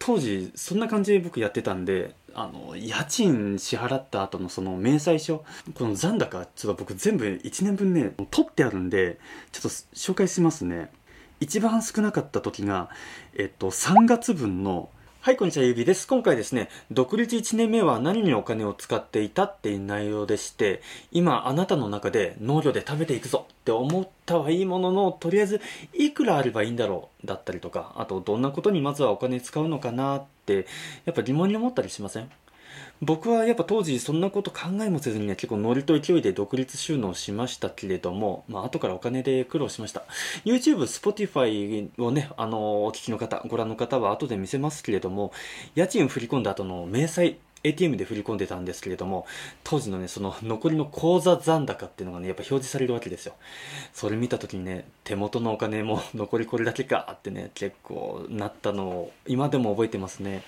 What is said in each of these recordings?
当時そんな感じで僕やってたんであの家賃支払った後のその明細書この残高ちょっと僕全部1年分ね取ってあるんでちょっと紹介しますね。一番少なかった時がえっと3月分のはい、こんにちは、ゆびです。今回ですね、独立1年目は何にお金を使っていたっていう内容でして、今あなたの中で農業で食べていくぞって思ったはいいものの、とりあえずいくらあればいいんだろうだったりとか、あとどんなことにまずはお金使うのかなって、やっぱ疑問に思ったりしません？僕はやっぱ当時そんなこと考えもせずにね、結構ノリと勢いで独立収納しましたけれども、まあ後からお金で苦労しました。YouTube、Spotify をね、あの、お聞きの方、ご覧の方は後で見せますけれども、家賃振り込んだ後の明細、ATM で振り込んでたんですけれども、当時のね、その残りの口座残高っていうのがね、やっぱ表示されるわけですよ。それ見た時にね、手元のお金も 残りこれだけかってね、結構なったのを今でも覚えてますね。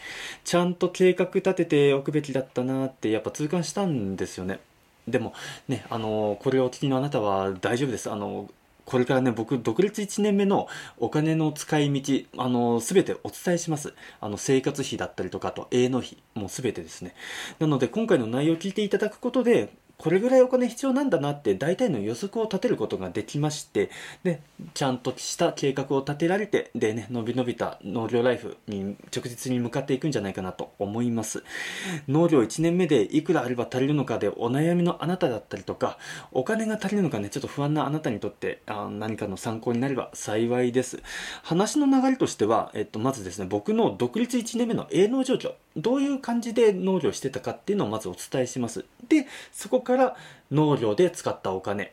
ちゃんと計画立てておくべきだったなってやっぱ痛感したんですよね。でもね、あの、これをお聞きのあなたは大丈夫です。あの、これからね、僕、独立1年目のお金の使い道、あの、すべてお伝えします。あの、生活費だったりとか、あと、営農費、もうすべてですね。なので、今回の内容を聞いていただくことで、これぐらいお金必要なんだなって大体の予測を立てることができましてでちゃんとした計画を立てられてでね伸び伸びた農業ライフに直実に向かっていくんじゃないかなと思います。農業1年目でいくらあれば足りるのかでお悩みのあなただったりとかお金が足りるのかねちょっと不安なあなたにとってあ何かの参考になれば幸いです。話の流れとしては、えっと、まずですね僕の独立1年目の営農状況どういう感じで農業してたかっていうのをまずお伝えします。でそこから農業で使ったお金。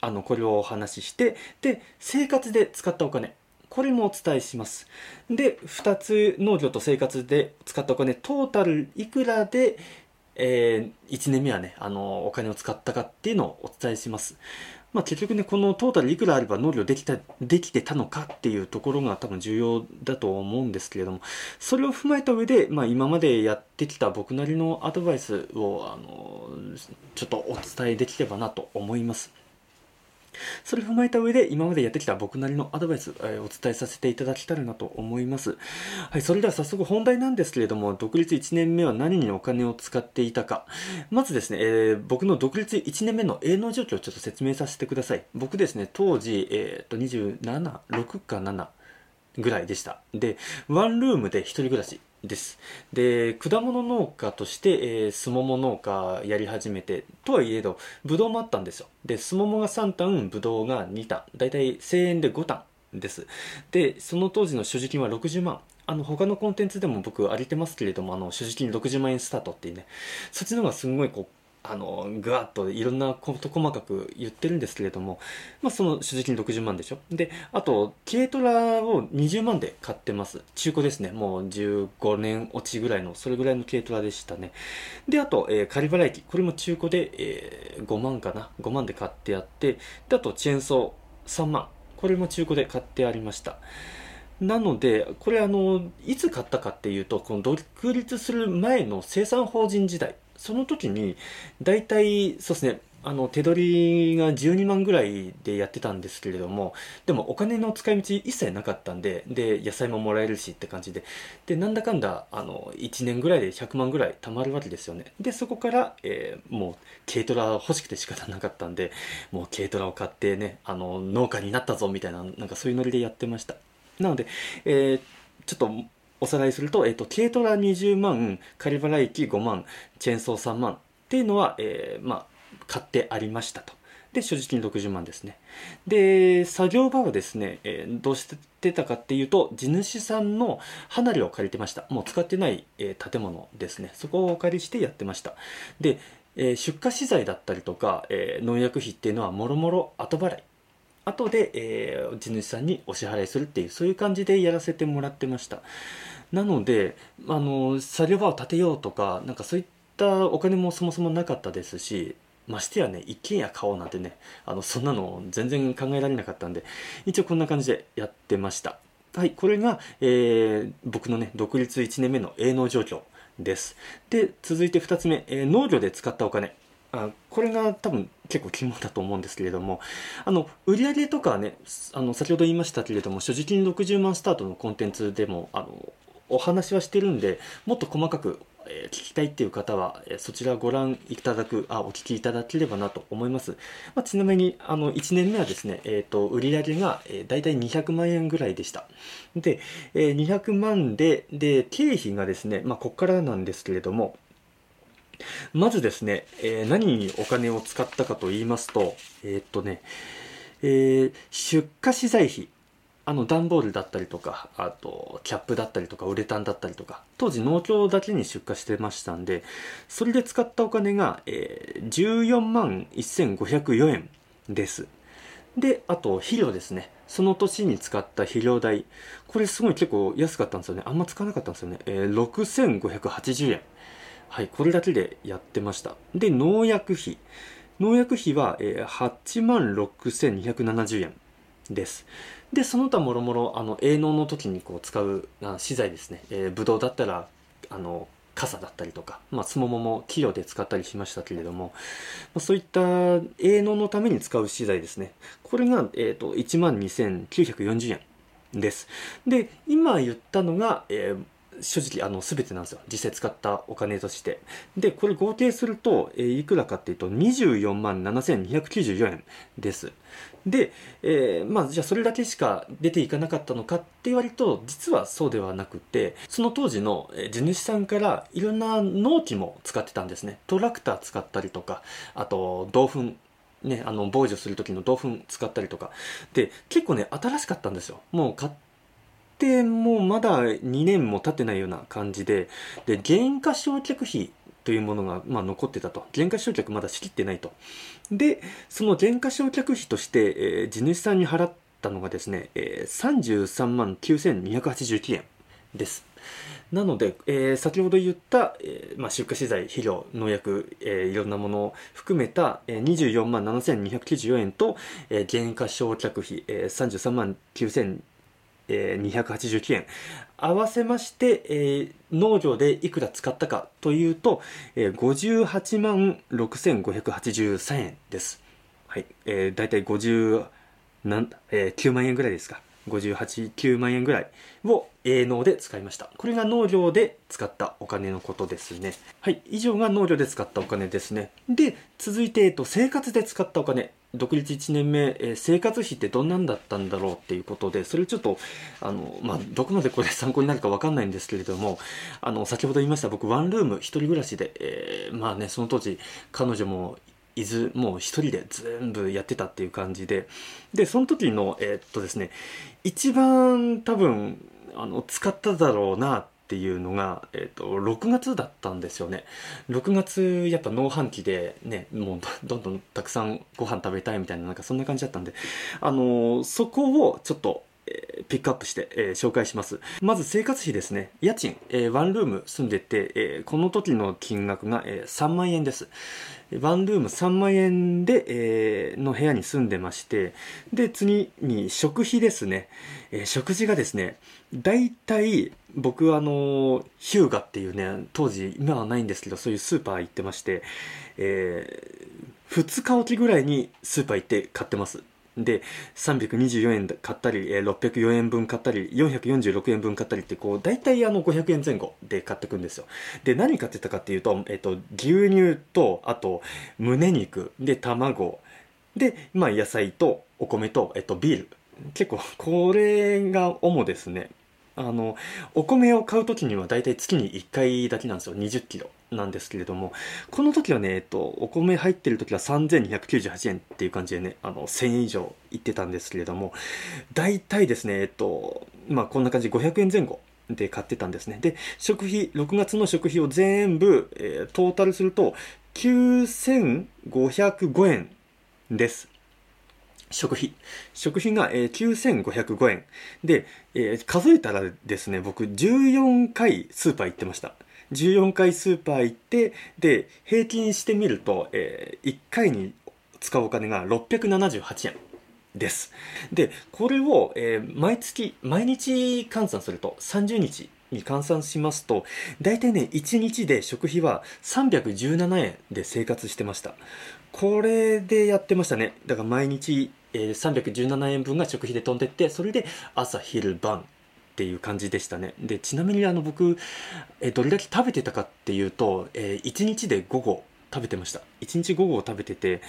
あのこれをお話ししてで生活で使ったお金。これもお伝えします。で2つ農業と生活で使ったお金。トータルいくらで、えー、1年目はねあのお金を使ったかっていうのをお伝えしますまあ、結局ね、このトータルいくらあれば農業できた、できてたのかっていうところが多分重要だと思うんですけれども、それを踏まえた上で、まあ、今までやってきた僕なりのアドバイスを、あの、ちょっとお伝えできればなと思います。それを踏まえた上で今までやってきた僕なりのアドバイス、えー、お伝えさせていただけたらなと思います。はい、それでは早速本題なんですけれども、独立1年目は何にお金を使っていたか。まずですね、えー、僕の独立1年目の営農状況をちょっと説明させてください。僕ですね、当時、えー、っと27、6か7ぐらいでした。で、ワンルームで一人暮らし。です。で、果物農家として、えー、すもも農家やり始めて、とはいえど、ブドウもあったんですよ。で、スモモが3単、ブドウが2単。だいたい1000円で5単です。で、その当時の所持金は60万。あの、他のコンテンツでも僕、ありてますけれども、あの、所持金60万円スタートっていうね、そっちの方がすんごいこう、あのぐわっといろんなこと細かく言ってるんですけれども、まあ、その所持金60万でしょ？であと軽トラを20万で買ってます。中古ですね。もう15年落ちぐらいのそれぐらいの軽トラでしたね。であと、えー、仮払い機。これも中古で、えー、5万かな？5万で買ってあってであとチェーンソー3万。これも中古で買ってありました。なので、これあの、いつ買ったかっていうと、この独立する前の生産法人時代、その時に、大体、そうですね、あの、手取りが12万ぐらいでやってたんですけれども、でもお金の使い道一切なかったんで、で、野菜ももらえるしって感じで、で、なんだかんだ、あの、1年ぐらいで100万ぐらい貯まるわけですよね。で、そこから、えー、もう、軽トラ欲しくて仕方なかったんで、もう軽トラを買ってね、あの、農家になったぞみたいな、なんかそういうノリでやってました。なので、えー、ちょっと、おさらいすると、えっ、ー、と、軽トラ20万、仮払い機5万、チェーンソー3万っていうのは、えー、まあ、買ってありましたと。で、所持金60万ですね。で、作業場はですね、えー、どうしてたかっていうと、地主さんの離れを借りてました。もう使ってない、えー、建物ですね。そこをお借りしてやってました。で、えー、出荷資材だったりとか、え農薬費っていうのはもろもろ後払い。後で、えー、地主さんにお支払いするっていう、そういう感じでやらせてもらってました。なので、あの、作業場を建てようとか、なんかそういったお金もそもそもなかったですし、ましてやね、一軒家買おうなんてね、あの、そんなの全然考えられなかったんで、一応こんな感じでやってました。はい、これが、えー、僕のね、独立1年目の営農状況です。で、続いて2つ目、えー、農業で使ったお金。あこれが多分結構肝だと思うんですけれどもあの売上とかはねあの先ほど言いましたけれども所持金60万スタートのコンテンツでもあのお話はしてるんでもっと細かくえ聞きたいっていう方は、えそちらご覧いただく、あ、お聞きいただければなと思います。まあ、ちなみに、あの、1年目はですね、えっ、ー、と、売り上げが、えー、大体200万円ぐらいでした。で、えー、200万で、で、経費がですね、まあ、ここからなんですけれども、まずですね、えー、何にお金を使ったかと言いますと、えー、っとね、えー、出荷資材費、あの段ボールだったりとか、あとキャップだったりとかウレタンだったりとか、当時農協だけに出荷してましたんで、それで使ったお金が、えー、14万1504円です。で、あと肥料ですね。その年に使った肥料代。これすごい結構安かったんですよね。あんま使わなかったんですよね。えー、6580円。はい、これだけでやってました。で、農薬費。農薬費は、えー、8万6270円です。で、その他もろもろ、あの、営農の時にこう使うあ資材ですね。えー、ブドだったら、あの、傘だったりとか、まあ、スモモも器用で使ったりしましたけれども、まあ、そういった営農のために使う資材ですね。これが、えっ、ー、と、12,940円です。で、今言ったのが、えー正直あの全てなんですよ実際使ったお金としてでこれ合計すると、えー、いくらかっていうと24万7294円ですで、えー、まあじゃあそれだけしか出ていかなかったのかって言われると実はそうではなくてその当時の地主さんからいろんな農機も使ってたんですねトラクター使ったりとかあと銅粉ね、あの、防除する時の銅粉使ったりとか。で、結構ね、新しかったんですよ。もう買っってもうまだ2年も経ってないような感じで、で、原価償却費というものが、まあ、残ってたと。原価償却まだ仕切ってないと。で、その原価償却費として、えー、地主さんに払ったのがですね、えー、33万9289円です。なので、えー、先ほど言った、えーまあ、出荷資材、肥料、農薬、えー、いろんなものを含めた、えー、24万7294円と、えー、原価償却費、えー、33万9000えー、289円。合わせまして、えー、農業でいくら使ったかというと、えー、58万6583円です。はい。えー、だいたい50、なん、えー、9万円ぐらいですか。58、9万円ぐらいを営農で使いました。これが農業で使ったお金のことですね。はい。以上が農業で使ったお金ですね。で、続いて、えっと、生活で使ったお金。独立1年目、えー、生活費ってどんなんだったんだろうっていうことで、それちょっと、あの、まあ、どこまでこれ参考になるかわかんないんですけれども、あの、先ほど言いました僕、ワンルーム、一人暮らしで、えー、まあね、その当時、彼女も伊豆もう一人で全部やってたっていう感じででその時のえー、っとですね一番多分あの使っただろうなっていうのが、えっと6月だったんですよね6月やっぱ農飯期でねもうどんどんたくさんご飯食べたいみたいななんかそんな感じだったんであのそこをちょっとピックアップして、えー、紹介します。まず生活費ですね。家賃、えー、ワンルーム住んでて、えー、この時の金額が、え、3万円です。ワンルーム3万円で、えー、の部屋に住んでまして、で、次に食費ですね。えー、食事がですね、大体、僕はあの、ヒューガっていうね、当時、今はないんですけど、そういうスーパー行ってまして、えー、2日おきぐらいにスーパー行って買ってます。で、324円買ったり、604円分買ったり、446円分買ったりって、こう、大体あの500円前後で買ってくんですよ。で、何買ってたかっていうと、えっと、牛乳と、あと、胸肉、で、卵、で、まあ、野菜と、お米と、えっと、ビール。結構、これが主ですね。あの、お米を買う時には大体月に1回だけなんですよ。20キロなんですけれども、この時はね、えっと、お米入ってる時は3298円っていう感じでね、あの、1000円以上いってたんですけれども、大体ですね、えっと、まあこんな感じ500円前後で買ってたんですね。で、食費、6月の食費を全部、えー、トータルすると、9505円です。食費。食費が、えー、9505円。で、えー、数えたらですね、僕14回スーパー行ってました。14回スーパー行って、で、平均してみると、えー、1回に使うお金が678円です。で、これを、えー、毎月、毎日換算すると30日に換算しますと、大体ね、1日で食費は317円で生活してました。これでやってましたね。だから毎日えー、317円分が食費で飛んでって、それで朝昼晩っていう感じでしたね。でちなみにあの僕えどれだけ食べてたかっていうと、えー、1日で5合食べてました。1日5合食べてて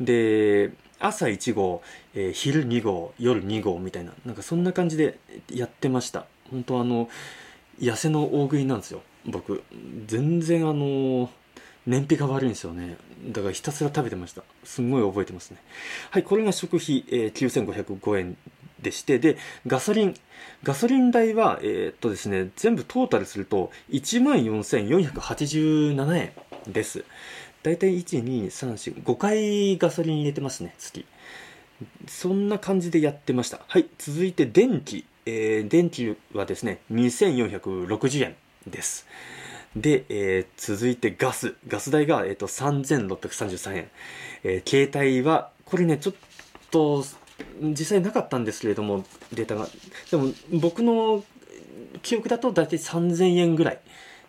で朝1合、えー、昼2合夜2合みたいななんかそんな感じでやってました。本当あの痩せの大食いなんですよ僕。全然あの燃費が悪いんですよねだからひたすら食べてましたすんごい覚えてますねはいこれが食費、えー、9505円でして、で、ガソリン。ガソリン代は、えー、っとですね、全部トータルすると、14,487円です。だいたい1、2、3、4、5回ガソリン入れてますね、月。そんな感じでやってました。はい、続いて電気。えー、電気はですね、2460円です。で、えー、続いてガス。ガス代が、えーと、3633円。えー、携帯は、これね、ちょっと、実際なかったんですけれども、データが。でも、僕の記憶だと大体3000円ぐらい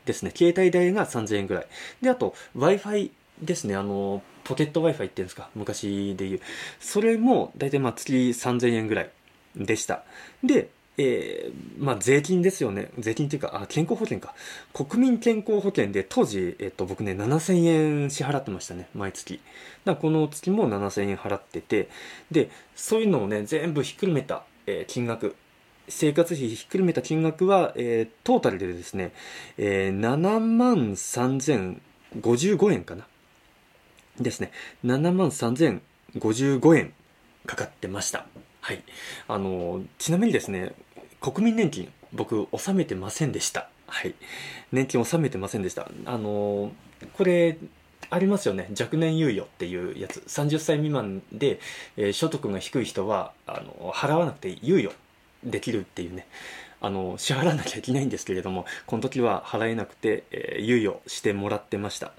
ですね。携帯代が3000円ぐらい。で、あと、Wi-Fi ですね。あの、ポケット Wi-Fi っていうんですか。昔で言う。それも大体まあ月3000円ぐらいでした。で、えー、まあ税金ですよね。税金っていうか、あ、健康保険か。国民健康保険で当時、えっと、僕ね、7000円支払ってましたね。毎月。だこの月も7000円払ってて、で、そういうのをね、全部ひっくるめた、えー、金額。生活費ひっくるめた金額は、えー、トータルでですね、えー、7万3055円かな。ですね。7万3055円かかってました。はい。あの、ちなみにですね、国民年金、僕、納めてませんでした。はい。年金納めてませんでした。あの、これ、ありますよね。若年猶予っていうやつ。30歳未満で、えー、所得が低い人は、あの、払わなくて猶予できるっていうね。あの、支払わなきゃいけないんですけれども、この時は払えなくて、えー、猶予してもらってました。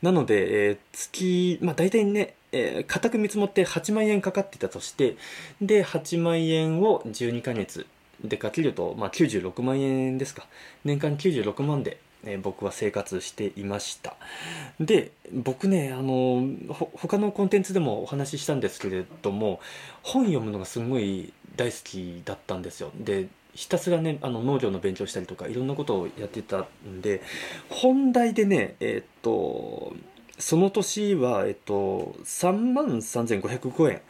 なので、えー、月、まあ大体ね、えー、固く見積もって8万円かかってたとして、で、8万円を12ヶ月でかけると、まあ96万円ですか。年間96万で、えー、僕は生活していました。で、僕ね、あの、他のコンテンツでもお話ししたんですけれども、本読むのがすごい大好きだったんですよ。で、ひたすらねあの農業の勉強したりとかいろんなことをやってたんで本題でねえー、っとその年は、えっと、3万3505円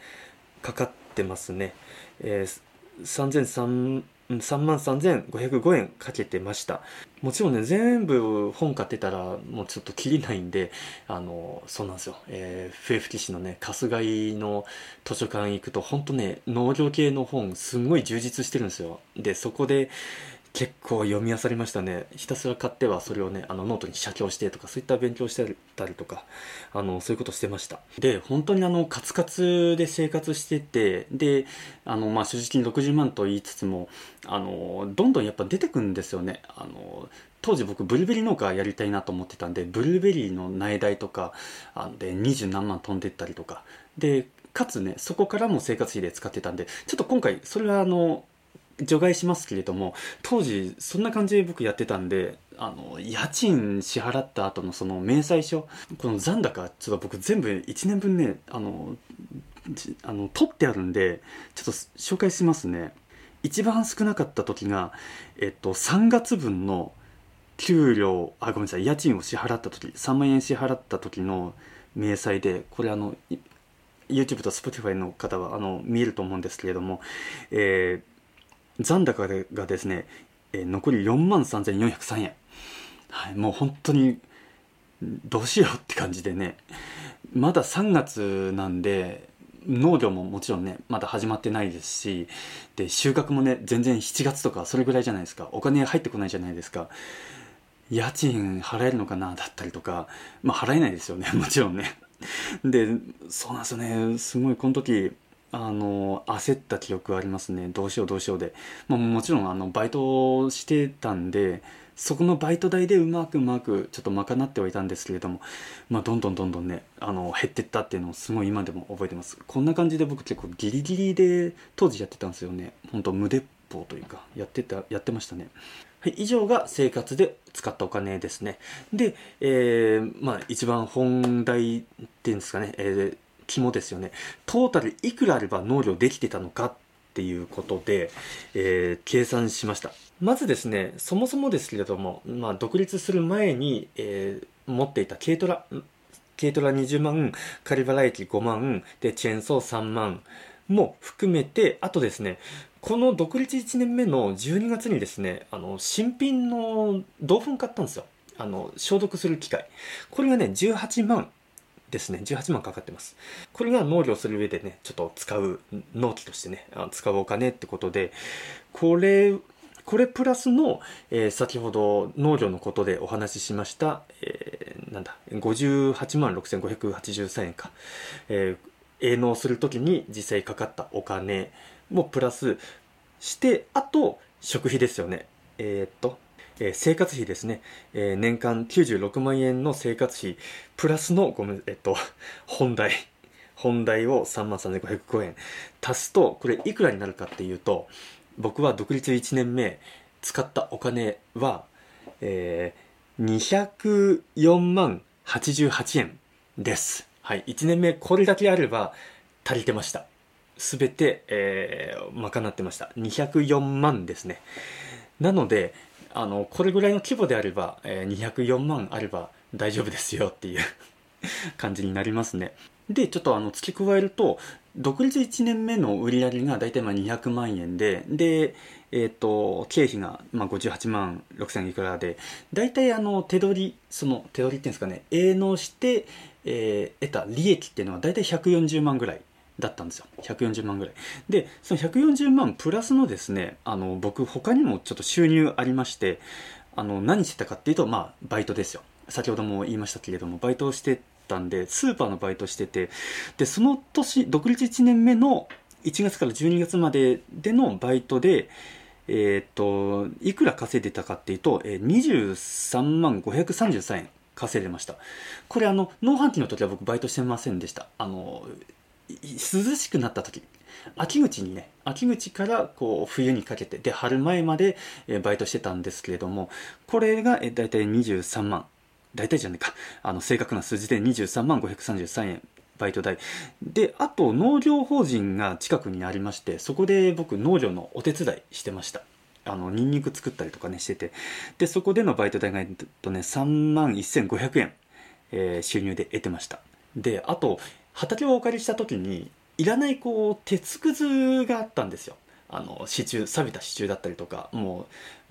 かかってますね。えー、3 3万3505円かけてました。もちろんね、全部本買ってたらもうちょっときりないんで、あの、そうなんですよ。えー、笛吹市のね、春日井の図書館行くと、ほんとね、農業系の本すんごい充実してるんですよ。で、そこで、結構読み漁りましたね。ひたすら買ってはそれをねあのノートに写経してとかそういった勉強してたりとかあのそういうことしてました。で本当にあのカツカツで生活しててであのまあ所持金60万と言いつつもあのどんどんやっぱ出てくんですよね。あの当時僕ブルーベリー農家やりたいなと思ってたんでブルーベリーの苗代とかあで二十何万飛んでったりとか。でかつねそこからも生活費で使ってたんでちょっと今回それはあの除外しますけれども当時そんな感じで僕やってたんであの家賃支払った後のその明細書この残高ちょっと僕全部1年分ねあのあの取ってあるんでちょっと紹介しますね。一番少なかった時がえっと3月分の給料あごめんなさい家賃を支払った時3万円支払った時の明細でこれあの YouTube と Spotify の方はあの見えると思うんですけれども、えー残高がですね、えー、残り4万3403円。はい、もう本当に、どうしようって感じでね、まだ3月なんで、農業ももちろんね、まだ始まってないですし、で、収穫もね、全然7月とかそれぐらいじゃないですか。お金入ってこないじゃないですか。家賃払えるのかなだったりとか、まあ払えないですよね、もちろんね。で、そうなんですよね。すごいこの時、あの焦った記憶ありますね。どうしようどうしようで、まあ、もちろんあのバイトしてたんでそこのバイト代でうまくうまくちょっと賄ってはいたんですけれども、まあ、どんどんどんどんねあの減ってったっていうのをすごい今でも覚えてます。こんな感じで僕結構ギリギリで当時やってたんですよね。本当無鉄砲というかやってたやってましたね。はい、以上が生活で使ったお金ですね。で、えー、まあ一番本題っていうんですかね、えー、肝ですよね。トータルいくらあれば農業できてたのかっていうことで、えー、計算しました。まずですねそもそもですけれども、まあ、独立する前に、えー、持っていた軽トラ軽トラ20万仮払益5万でチェーンソー3万も含めてあとですねこの独立1年目の12月にですねあの新品の銅粉買ったんですよ。あの消毒する機械。これがね18万。ですね。18万かかってます。これが農業する上でねちょっと使う納期としてね使うお金ってことでこれこれプラスの、えー、先ほど農業のことでお話ししました、えー、なんだ58万6583円か、えー、営農する時に実際かかったお金もプラスしてあと食費ですよね。えー、っとえー、生活費ですね、えー、年間96万円の生活費。プラスのごめんえっと本題本題を3万3505円。足すとこれいくらになるかっていうと僕は独立1年目使ったお金は、えー、204万88円です。はい1年目これだけあれば足りてました。すべて、えー、賄ってました。204万ですね。なのであのこれぐらいの規模であれば、えー、204万あれば大丈夫ですよっていう 感じになりますね。でちょっとあの付け加えると独立1年目の売り上げが大体まあ200万円でで、えーと、経費がまあ58万6000いくらで大体あの手取りその手取りっていうんですかね営農して、えー、得た利益っていうのは大体140万ぐらいだったんですよ。140万ぐらい。でその140万プラスのですねあの僕他にもちょっと収入ありましてあの何してたかっていうとまあバイトですよ。先ほども言いましたけれどもバイトをしてたんでスーパーのバイトしててでその年独立1年目の1月から12月まででのバイトでえっ、といくら稼いでたかっていうと、えー、23万533円稼いでました。これあの農飯期の時は僕バイトしてませんでした。あの涼しくなった時秋口にね秋口からこう冬にかけてで春前までバイトしてたんですけれどもこれが大体23万大体じゃねえか。あの正確な数字で23万533円バイト代。であと農業法人が近くにありましてそこで僕農業のお手伝いしてました。あのニンニク作ったりとかねしてて。でそこでのバイト代が、えっとね、3万1500円、えー、収入で得てました。であと畑をお借りした時にいらないこう鉄くずがあったんですよ。あの支柱錆びた支柱だったりとかも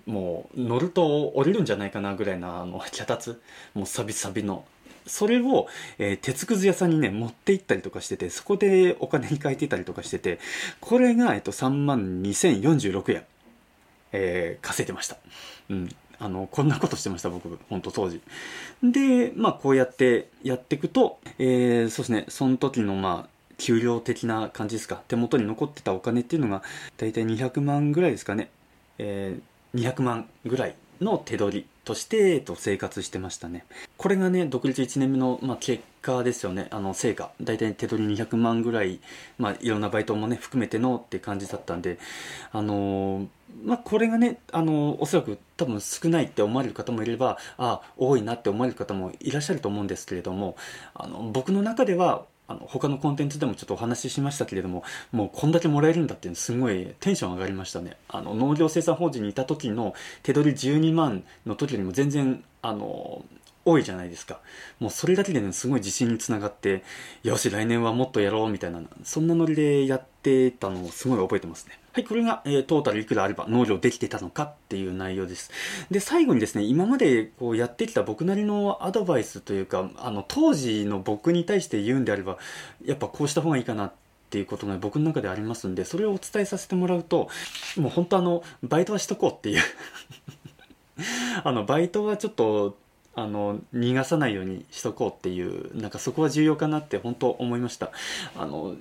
うもう乗ると降りるんじゃないかなぐらいなあの脚立もうサビサビの。それを、えー、鉄くず屋さんにね持って行ったりとかしててそこでお金に変えてたりとかしててこれが、えっと、3万2046円、えー、稼いでました、うん、あのこんなことしてました僕本当当時でまあこうやってやっていくと、えー、そうですねその時のまあ給料的な感じですか手元に残ってたお金っていうのが大体200万ぐらいですかね、えー、200万ぐらいの手取りとして、えと、生活してましたね。これがね、独立1年目の、まあ、結果ですよね。あの、成果。大体手取り200万ぐらい、まあ、いろんなバイトもね、含めてのって感じだったんで、あのー、まあ、これがね、あの、おそらく多分少ないって思われる方もいれば、ああ、多いなって思われる方もいらっしゃると思うんですけれども、あの、僕の中では、あの他のコンテンツでもちょっとお話ししましたけれどももうこんだけもらえるんだってすごいテンション上がりましたね。あの農業生産法人にいた時の手取り12万の時よりも全然あの多いじゃないですか。もうそれだけでねすごい自信につながってよし来年はもっとやろうみたいなそんなノリでやってたのをすごい覚えてますね。はいこれが、えー、トータルいくらあれば農業できてたのかっていう内容です。で最後にですね今までこうやってきた僕なりのアドバイスというかあの当時の僕に対して言うんであればやっぱこうした方がいいかなっていうことが僕の中でありますんでそれをお伝えさせてもらうともう本当あのバイトはしとこうっていう。あのバイトはちょっとあの逃がさないようにしとこうっていうなんかそこは重要かなって本当思いました。あの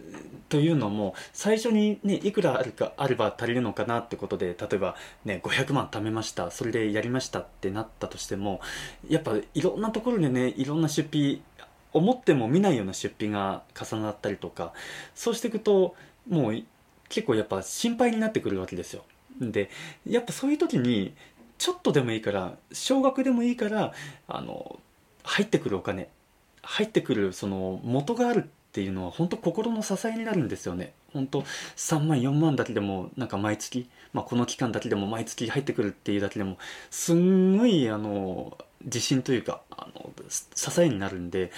というのも最初にねいくらあるかあれば足りるのかなってことで例えばね500万貯めましたそれでやりましたってなったとしてもやっぱいろんなところでねいろんな出費思っても見ないような出費が重なったりとかそうしていくともう結構やっぱ心配になってくるわけですよ。でやっぱそういう時にちょっとでもいいから少額でもいいからあの入ってくるお金入ってくるその元があるっていうのは本当心の支えになるんですよね。本当3万4万だけでもなんか毎月、まあ、この期間だけでも毎月入ってくるっていうだけでもすんごいあの自信というかあの支えになるんで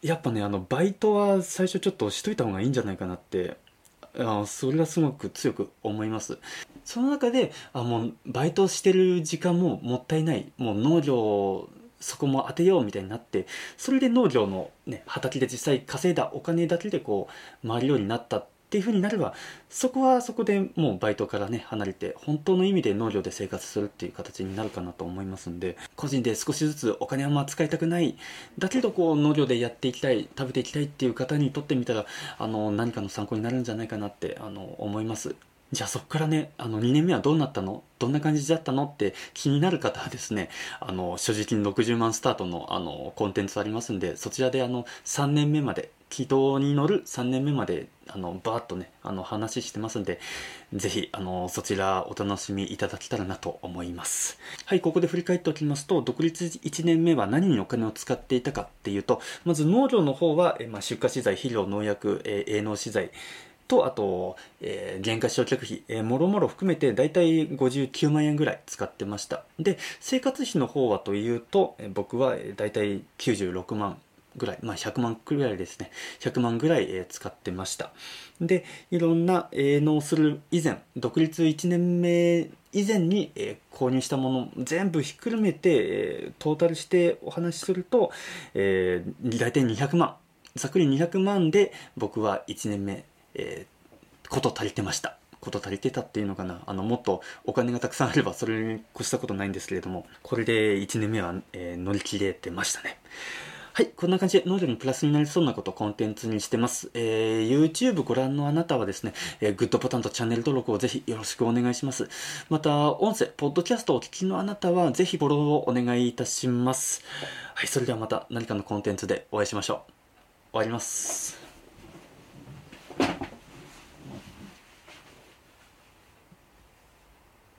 やっぱねあのバイトは最初ちょっとしといた方がいいんじゃないかなってあそれはすごく強く思います。その中であもうバイトしてる時間ももったいない。もう農業そこも当てようみたいになってそれで農業の、ね、畑で実際稼いだお金だけでこう回るようになったっていう風になればそこはそこでもうバイトからね離れて本当の意味で農業で生活するっていう形になるかなと思いますんで個人で少しずつお金はまあ使いたくない。だけどこう農業でやっていきたい食べていきたいっていう方にとってみたらあの何かの参考になるんじゃないかなってあの思います。じゃあそこからね、あの2年目はどうなったの？どんな感じだったの？って気になる方はですね、あの、所持金60万スタートのあの、コンテンツありますんで、そちらであの、3年目まで、軌道に乗る3年目まで、あの、バーッとね、あの、話してますんで、ぜひ、あの、そちらお楽しみいただけたらなと思います。はい、ここで振り返っておきますと、独立1年目は何にお金を使っていたかっていうと、まず農業の方は、えまあ、出荷資材、肥料、農薬、え営農資材、と、あと、えー、原価償却費、えー、もろもろ含めてだいたい59万円ぐらい使ってました。で、生活費の方はというと、えー、僕はだいたい96万ぐらい、まあ100万ぐらいですね。100万ぐらい、えー、使ってました。で、いろんな営農する以前、独立1年目以前に、えー、購入したもの全部ひっくるめて、えー、トータルしてお話しすると、えー、大体200万。ざっくり200万で僕は1年目えー、こと足りてました。こと足りてたっていうのかな。あの、もっとお金がたくさんあればそれに越したことないんですけれども、これで1年目は、えー、乗り切れてましたね。はい、こんな感じで能力にプラスになりそうなことをコンテンツにしてます。えー、YouTube ご覧のあなたはですね、えー、グッドボタンとチャンネル登録をぜひよろしくお願いします。また、音声、ポッドキャストをお聞きのあなたはぜひフォローをお願いいたします。はい、それではまた何かのコンテンツでお会いしましょう。終わります。